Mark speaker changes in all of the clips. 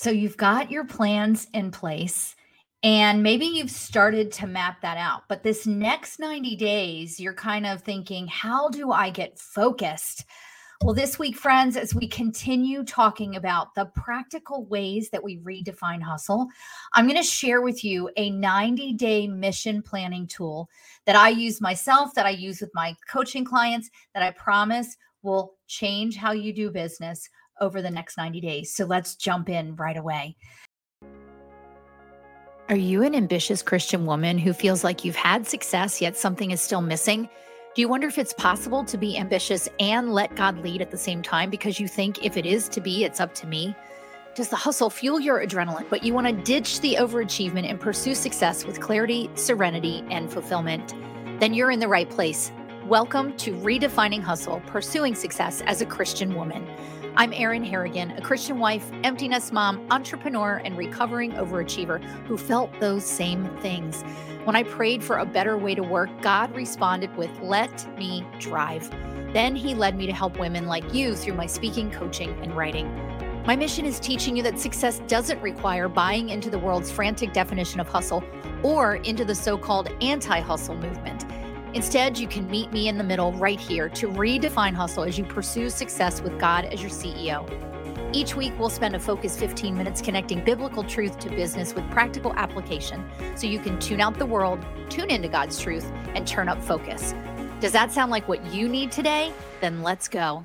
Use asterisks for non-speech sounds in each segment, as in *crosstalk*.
Speaker 1: So you've got your plans in place and maybe you've started to map that out. But this next 90 days, you're kind of thinking, how do I get focused? Well, this week, friends, as we continue talking about the practical ways that we redefine hustle, I'm going to share with you a 90 day mission planning tool that I use myself, that I use with my coaching clients, that I promise will change how you do business over the next 90 days. So let's jump in right away. Are you an ambitious Christian woman who feels like you've had success, yet something is still missing? Do you wonder if it's possible to be ambitious and let God lead at the same time because you think if it is to be, it's up to me? Does the hustle fuel your adrenaline, but you want to ditch the overachievement and pursue success with clarity, serenity, and fulfillment? Then you're in the right place. Welcome to Redefining Hustle Pursuing Success as a Christian Woman. I'm Erin Harrigan, a Christian wife, empty nest mom, entrepreneur, and recovering overachiever who felt those same things. When I prayed for a better way to work, God responded with, Let me drive. Then He led me to help women like you through my speaking, coaching, and writing. My mission is teaching you that success doesn't require buying into the world's frantic definition of hustle or into the so called anti hustle movement. Instead, you can meet me in the middle right here to redefine hustle as you pursue success with God as your CEO. Each week, we'll spend a focused 15 minutes connecting biblical truth to business with practical application so you can tune out the world, tune into God's truth, and turn up focus. Does that sound like what you need today? Then let's go.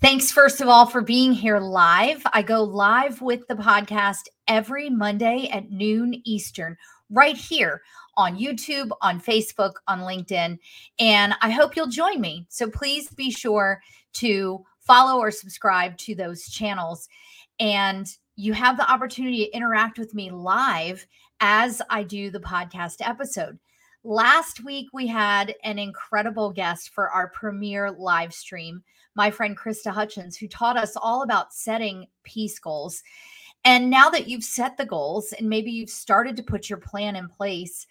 Speaker 1: Thanks, first of all, for being here live. I go live with the podcast every Monday at noon Eastern, right here on YouTube, on Facebook, on LinkedIn. And I hope you'll join me. So please be sure to follow or subscribe to those channels. And you have the opportunity to interact with me live as I do the podcast episode. Last week, we had an incredible guest for our premiere live stream, my friend Krista Hutchins, who taught us all about setting peace goals. And now that you've set the goals and maybe you've started to put your plan in place,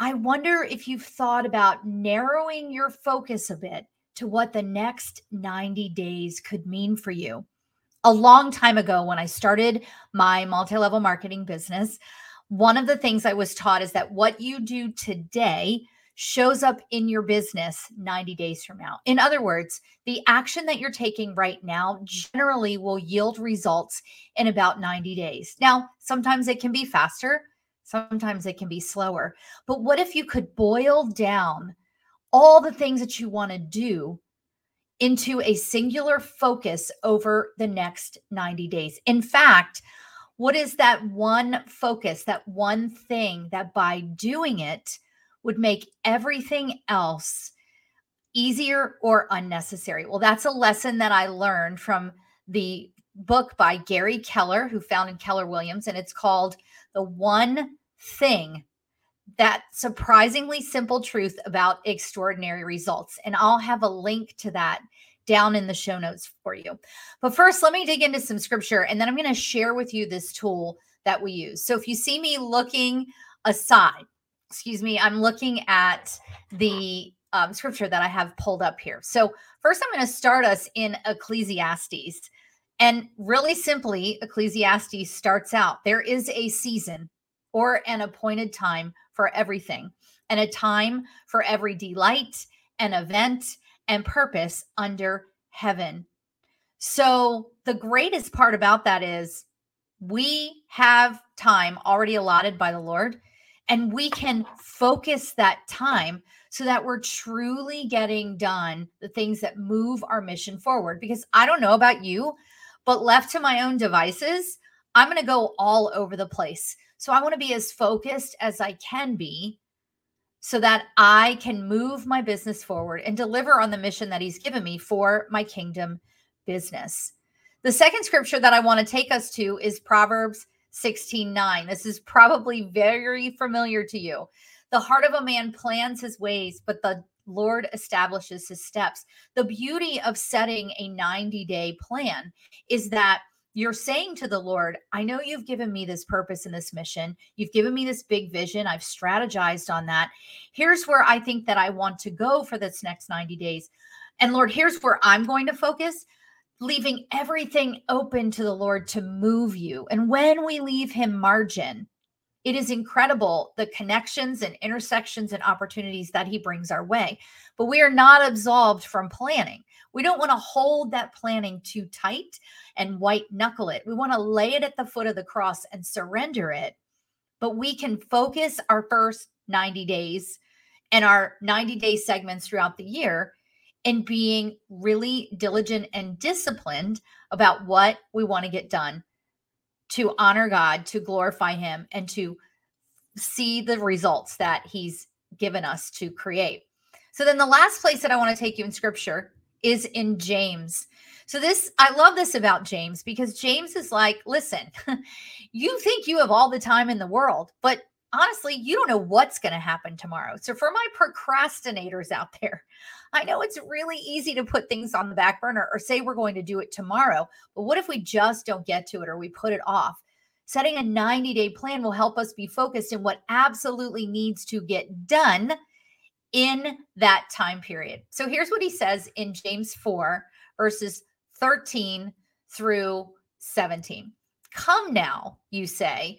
Speaker 1: I wonder if you've thought about narrowing your focus a bit to what the next 90 days could mean for you. A long time ago, when I started my multi level marketing business, one of the things I was taught is that what you do today shows up in your business 90 days from now. In other words, the action that you're taking right now generally will yield results in about 90 days. Now, sometimes it can be faster, Sometimes it can be slower. But what if you could boil down all the things that you want to do into a singular focus over the next 90 days? In fact, what is that one focus, that one thing that by doing it would make everything else easier or unnecessary? Well, that's a lesson that I learned from the book by Gary Keller, who founded Keller Williams, and it's called The One thing that surprisingly simple truth about extraordinary results. And I'll have a link to that down in the show notes for you. But first, let me dig into some scripture and then I'm going to share with you this tool that we use. So if you see me looking aside, excuse me, I'm looking at the um, scripture that I have pulled up here. So first, I'm going to start us in Ecclesiastes. And really simply, Ecclesiastes starts out there is a season or an appointed time for everything, and a time for every delight and event and purpose under heaven. So, the greatest part about that is we have time already allotted by the Lord, and we can focus that time so that we're truly getting done the things that move our mission forward. Because I don't know about you, but left to my own devices, I'm going to go all over the place. So I want to be as focused as I can be so that I can move my business forward and deliver on the mission that he's given me for my kingdom business. The second scripture that I want to take us to is Proverbs 16 9. This is probably very familiar to you. The heart of a man plans his ways, but the Lord establishes his steps. The beauty of setting a 90 day plan is that you're saying to the Lord, I know you've given me this purpose and this mission. You've given me this big vision. I've strategized on that. Here's where I think that I want to go for this next 90 days. And Lord, here's where I'm going to focus leaving everything open to the Lord to move you. And when we leave Him margin, it is incredible the connections and intersections and opportunities that He brings our way. But we are not absolved from planning. We don't want to hold that planning too tight and white knuckle it. We want to lay it at the foot of the cross and surrender it. But we can focus our first 90 days and our 90 day segments throughout the year in being really diligent and disciplined about what we want to get done to honor God, to glorify Him, and to see the results that He's given us to create. So, then the last place that I want to take you in scripture is in James. So, this, I love this about James because James is like, listen, *laughs* you think you have all the time in the world, but honestly, you don't know what's going to happen tomorrow. So, for my procrastinators out *laughs* there, I know it's really easy to put things on the back burner or say we're going to do it tomorrow. But what if we just don't get to it or we put it off? Setting a 90 day plan will help us be focused in what absolutely needs to get done in that time period. So, here's what he says in James 4, verses 13 through 17. Come now, you say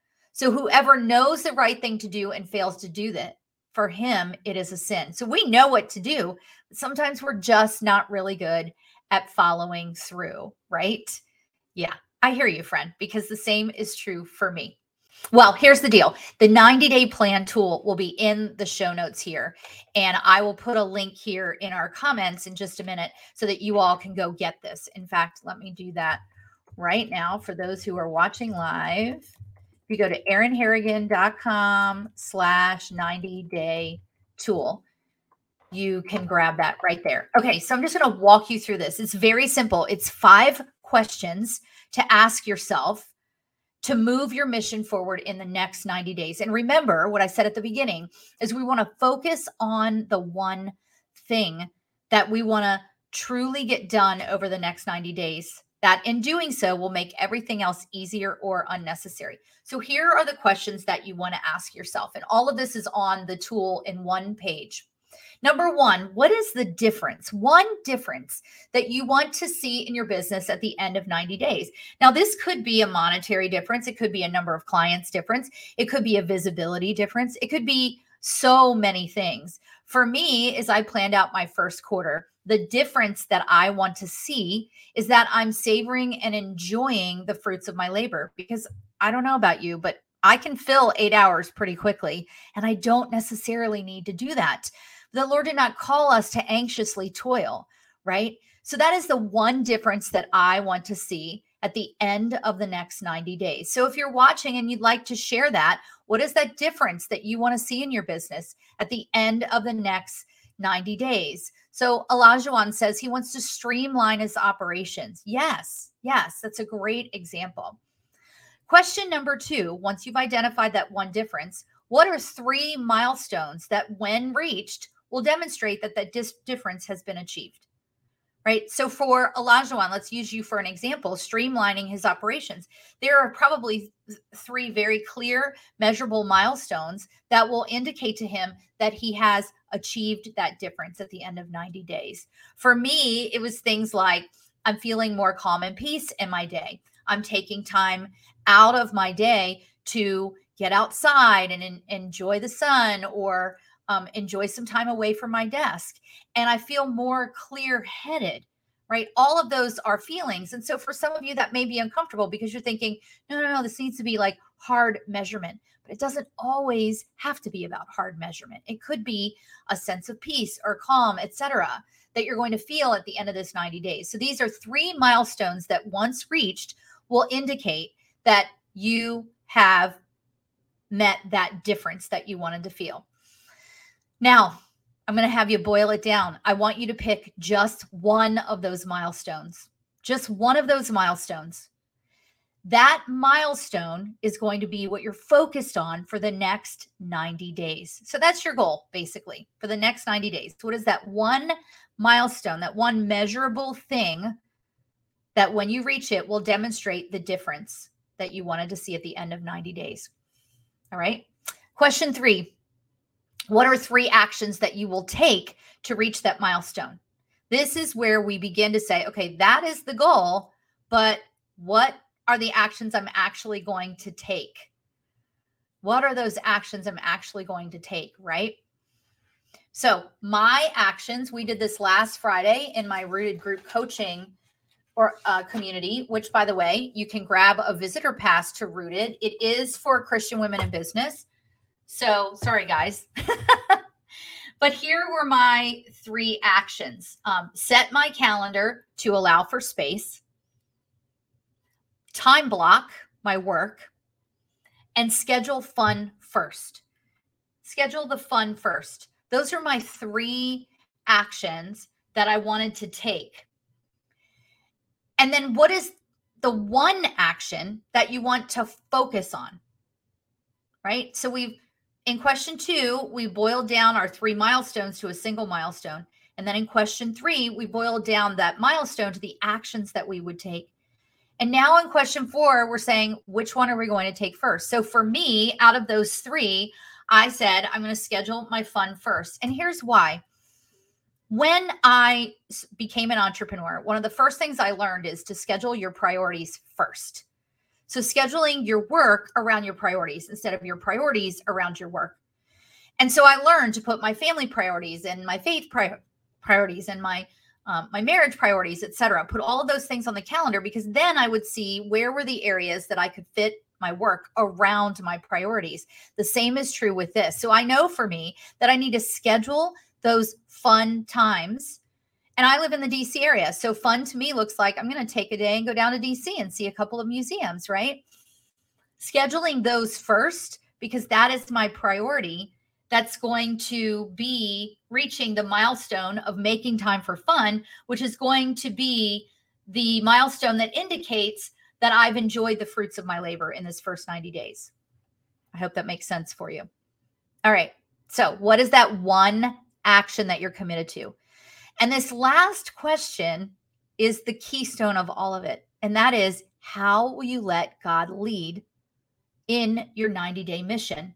Speaker 1: So whoever knows the right thing to do and fails to do that, for him it is a sin. So we know what to do, but sometimes we're just not really good at following through, right? Yeah, I hear you, friend, because the same is true for me. Well, here's the deal. The 90 day plan tool will be in the show notes here. And I will put a link here in our comments in just a minute so that you all can go get this. In fact, let me do that right now for those who are watching live you go to erinharrigan.com slash 90 day tool, you can grab that right there. Okay, so I'm just going to walk you through this. It's very simple. It's five questions to ask yourself to move your mission forward in the next 90 days. And remember what I said at the beginning is we want to focus on the one thing that we want to truly get done over the next 90 days that in doing so will make everything else easier or unnecessary. So here are the questions that you want to ask yourself. And all of this is on the tool in one page. Number one, what is the difference? One difference that you want to see in your business at the end of 90 days. Now, this could be a monetary difference. It could be a number of clients difference. It could be a visibility difference. It could be so many things. For me, as I planned out my first quarter, the difference that I want to see is that I'm savoring and enjoying the fruits of my labor because I don't know about you, but I can fill eight hours pretty quickly, and I don't necessarily need to do that. The Lord did not call us to anxiously toil, right? So that is the one difference that I want to see at the end of the next 90 days. So if you're watching and you'd like to share that, what is that difference that you want to see in your business at the end of the next 90 days? So Olajuwon says he wants to streamline his operations. Yes, yes, that's a great example. Question number two once you've identified that one difference, what are three milestones that, when reached, will demonstrate that that dis- difference has been achieved? Right? So for Olajuwon, let's use you for an example, streamlining his operations. There are probably three very clear, measurable milestones that will indicate to him that he has achieved that difference at the end of 90 days. For me, it was things like I'm feeling more calm and peace in my day. I'm taking time out of my day to get outside and in, enjoy the sun or um, enjoy some time away from my desk. And I feel more clear headed, right? All of those are feelings. And so for some of you, that may be uncomfortable because you're thinking, no, no, no, this needs to be like hard measurement. But it doesn't always have to be about hard measurement. It could be a sense of peace or calm, etc., that you're going to feel at the end of this 90 days. So these are three milestones that once reached will indicate that you have met that difference that you wanted to feel. Now, I'm going to have you boil it down. I want you to pick just one of those milestones, just one of those milestones. That milestone is going to be what you're focused on for the next 90 days. So that's your goal, basically, for the next 90 days. What is that one milestone, that one measurable thing that when you reach it will demonstrate the difference that you wanted to see at the end of 90 days? All right. Question three What are three actions that you will take to reach that milestone? This is where we begin to say, okay, that is the goal, but what are the actions I'm actually going to take? What are those actions I'm actually going to take, right? So, my actions, we did this last Friday in my rooted group coaching or uh, community, which by the way, you can grab a visitor pass to Rooted. It is for Christian women in business. So, sorry guys. *laughs* but here were my three actions um, set my calendar to allow for space, time block my work, and schedule fun first. Schedule the fun first. Those are my three actions that I wanted to take. And then what is the one action that you want to focus on? Right? So we've in question 2, we boiled down our three milestones to a single milestone. And then in question 3, we boiled down that milestone to the actions that we would take. And now in question 4, we're saying which one are we going to take first? So for me, out of those 3, I said I'm going to schedule my fun first. And here's why when I became an entrepreneur, one of the first things I learned is to schedule your priorities first. So, scheduling your work around your priorities instead of your priorities around your work. And so, I learned to put my family priorities and my faith pri- priorities and my um, my marriage priorities, etc. Put all of those things on the calendar because then I would see where were the areas that I could fit my work around my priorities. The same is true with this. So I know for me that I need to schedule those fun times. And I live in the DC area. So fun to me looks like I'm going to take a day and go down to DC and see a couple of museums, right? Scheduling those first because that is my priority. That's going to be reaching the milestone of making time for fun, which is going to be the milestone that indicates that I've enjoyed the fruits of my labor in this first 90 days. I hope that makes sense for you. All right. So, what is that one action that you're committed to. And this last question is the keystone of all of it. And that is how will you let God lead in your 90-day mission?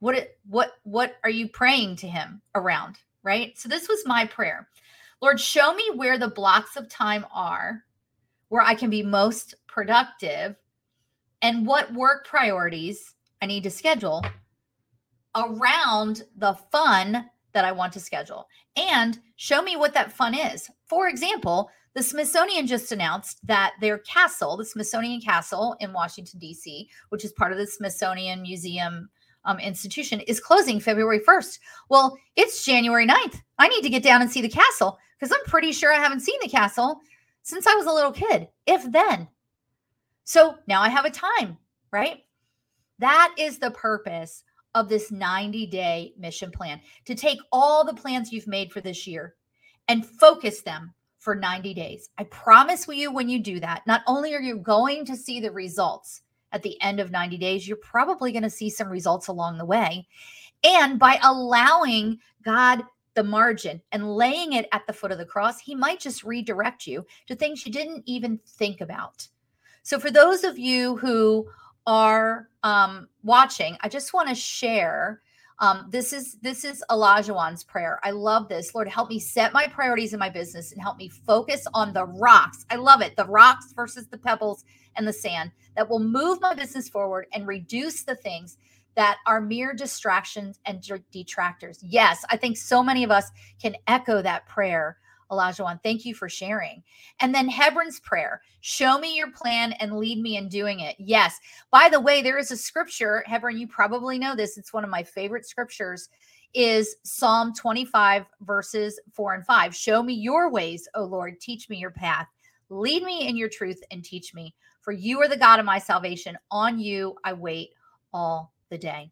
Speaker 1: What what what are you praying to him around, right? So this was my prayer. Lord, show me where the blocks of time are where I can be most productive and what work priorities I need to schedule around the fun that I want to schedule and show me what that fun is. For example, the Smithsonian just announced that their castle, the Smithsonian Castle in Washington, D.C., which is part of the Smithsonian Museum um, institution, is closing February 1st. Well, it's January 9th. I need to get down and see the castle because I'm pretty sure I haven't seen the castle since I was a little kid, if then. So now I have a time, right? That is the purpose of this 90 day mission plan to take all the plans you've made for this year and focus them for 90 days. I promise you, when you do that, not only are you going to see the results at the end of 90 days, you're probably going to see some results along the way. And by allowing God the margin and laying it at the foot of the cross, He might just redirect you to things you didn't even think about. So, for those of you who are um, watching, I just want to share. Um, this is this is Elijah's prayer. I love this. Lord, help me set my priorities in my business and help me focus on the rocks. I love it. The rocks versus the pebbles and the sand that will move my business forward and reduce the things that are mere distractions and detractors. Yes, I think so many of us can echo that prayer, Elijah Thank you for sharing. And then Hebron's prayer show me your plan and lead me in doing it. Yes. By the way, there is a scripture, Hebron, you probably know this. It's one of my favorite scriptures is Psalm 25 verses 4 and 5. Show me your ways, O Lord, teach me your path. Lead me in your truth and teach me, for you are the God of my salvation. On you I wait all the day.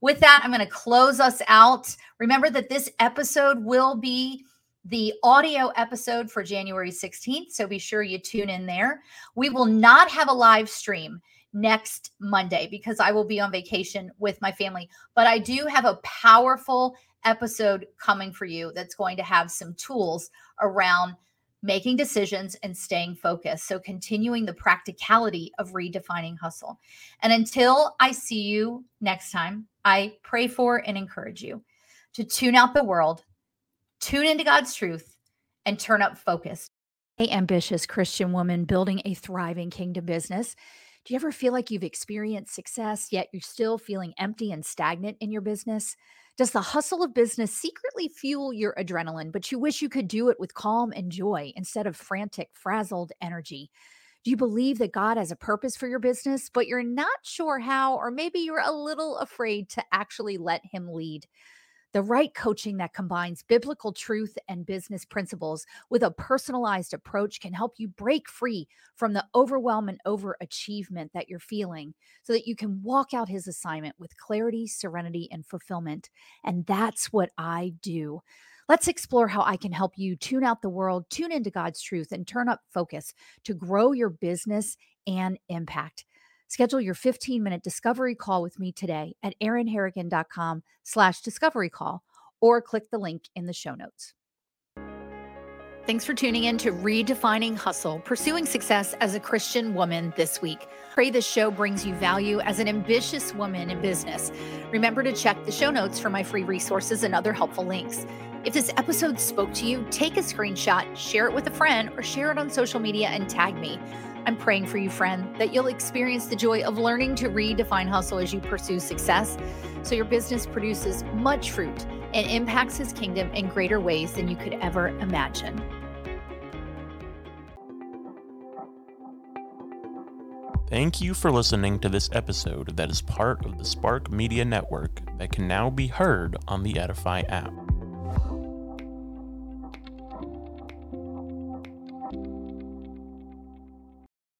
Speaker 1: With that, I'm going to close us out. Remember that this episode will be the audio episode for January 16th. So be sure you tune in there. We will not have a live stream next Monday because I will be on vacation with my family. But I do have a powerful episode coming for you that's going to have some tools around making decisions and staying focused. So, continuing the practicality of redefining hustle. And until I see you next time, I pray for and encourage you to tune out the world tune into God's truth, and turn up focus.
Speaker 2: A ambitious Christian woman building a thriving kingdom business. Do you ever feel like you've experienced success, yet you're still feeling empty and stagnant in your business? Does the hustle of business secretly fuel your adrenaline, but you wish you could do it with calm and joy instead of frantic, frazzled energy? Do you believe that God has a purpose for your business, but you're not sure how, or maybe you're a little afraid to actually let Him lead? The right coaching that combines biblical truth and business principles with a personalized approach can help you break free from the overwhelm and overachievement that you're feeling so that you can walk out his assignment with clarity, serenity, and fulfillment. And that's what I do. Let's explore how I can help you tune out the world, tune into God's truth, and turn up focus to grow your business and impact. Schedule your 15 minute discovery call with me today at erinharrigan.com slash discovery call or click the link in the show notes.
Speaker 1: Thanks for tuning in to Redefining Hustle, pursuing success as a Christian woman this week. Pray this show brings you value as an ambitious woman in business. Remember to check the show notes for my free resources and other helpful links. If this episode spoke to you, take a screenshot, share it with a friend, or share it on social media and tag me. I'm praying for you, friend, that you'll experience the joy of learning to redefine hustle as you pursue success so your business produces much fruit and impacts his kingdom in greater ways than you could ever imagine.
Speaker 3: Thank you for listening to this episode that is part of the Spark Media Network that can now be heard on the Edify app.